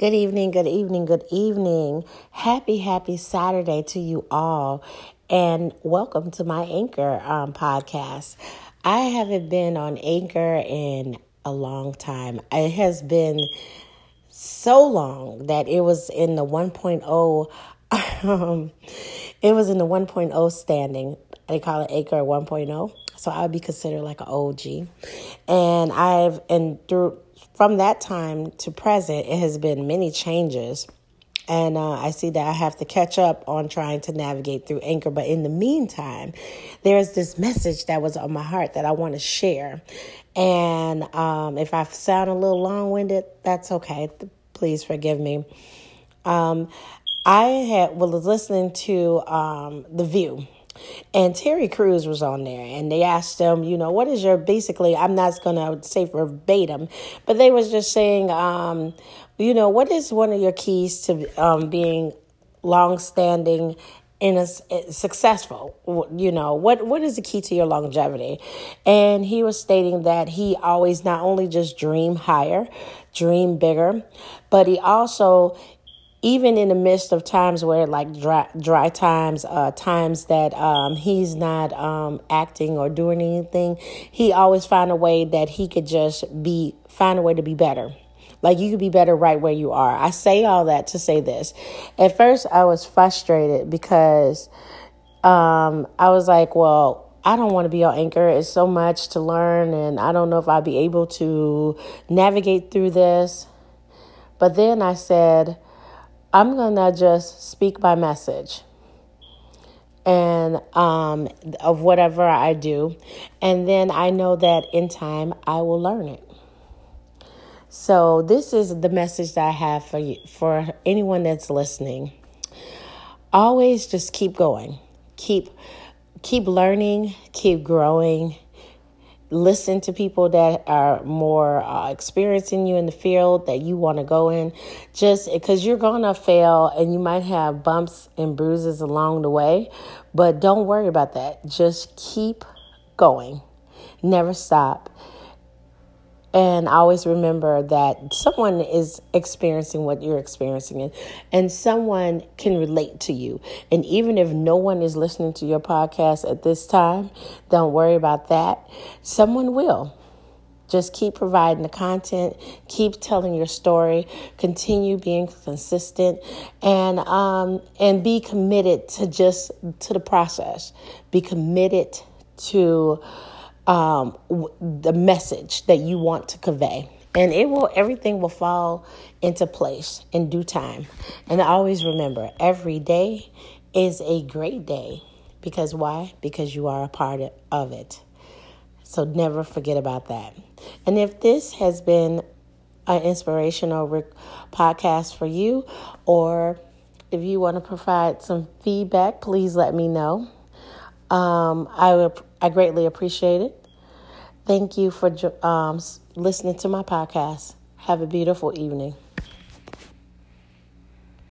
Good evening, good evening, good evening. Happy, happy Saturday to you all, and welcome to my Anchor um, podcast. I haven't been on Anchor in a long time. It has been so long that it was in the 1.0. Um, it was in the 1.0 standing. They call it Anchor 1.0. So I would be considered like an OG. And I've, and through, from that time to present, it has been many changes. And uh, I see that I have to catch up on trying to navigate through Anchor. But in the meantime, there's this message that was on my heart that I want to share. And um, if I sound a little long winded, that's okay. Please forgive me. Um, I had was listening to um, The View and Terry Crews was on there, and they asked him, you know, what is your basically? I'm not to say verbatim, but they was just saying, um, you know, what is one of your keys to um, being long-standing in a, successful you know what what is the key to your longevity and he was stating that he always not only just dream higher dream bigger but he also even in the midst of times where like dry, dry times uh, times that um, he's not um, acting or doing anything he always find a way that he could just be find a way to be better like you could be better right where you are i say all that to say this at first i was frustrated because um, i was like well I don't want to be on anchor. It's so much to learn, and I don't know if I'll be able to navigate through this. But then I said, I'm going to just speak my message and um, of whatever I do. And then I know that in time I will learn it. So this is the message that I have for you, for anyone that's listening. Always just keep going. Keep keep learning, keep growing, listen to people that are more uh, experiencing you in the field that you want to go in. Just because you're going to fail and you might have bumps and bruises along the way but don't worry about that. Just keep going. Never stop and I always remember that someone is experiencing what you're experiencing, and someone can relate to you. And even if no one is listening to your podcast at this time, don't worry about that. Someone will. Just keep providing the content, keep telling your story, continue being consistent, and um, and be committed to just to the process. Be committed to um, the message that you want to convey. And it will everything will fall into place in due time. And always remember every day is a great day. Because why? Because you are a part of it. So never forget about that. And if this has been an inspirational podcast for you or if you want to provide some feedback please let me know. Um, I, would, I greatly appreciate it Thank you for um, listening to my podcast. Have a beautiful evening.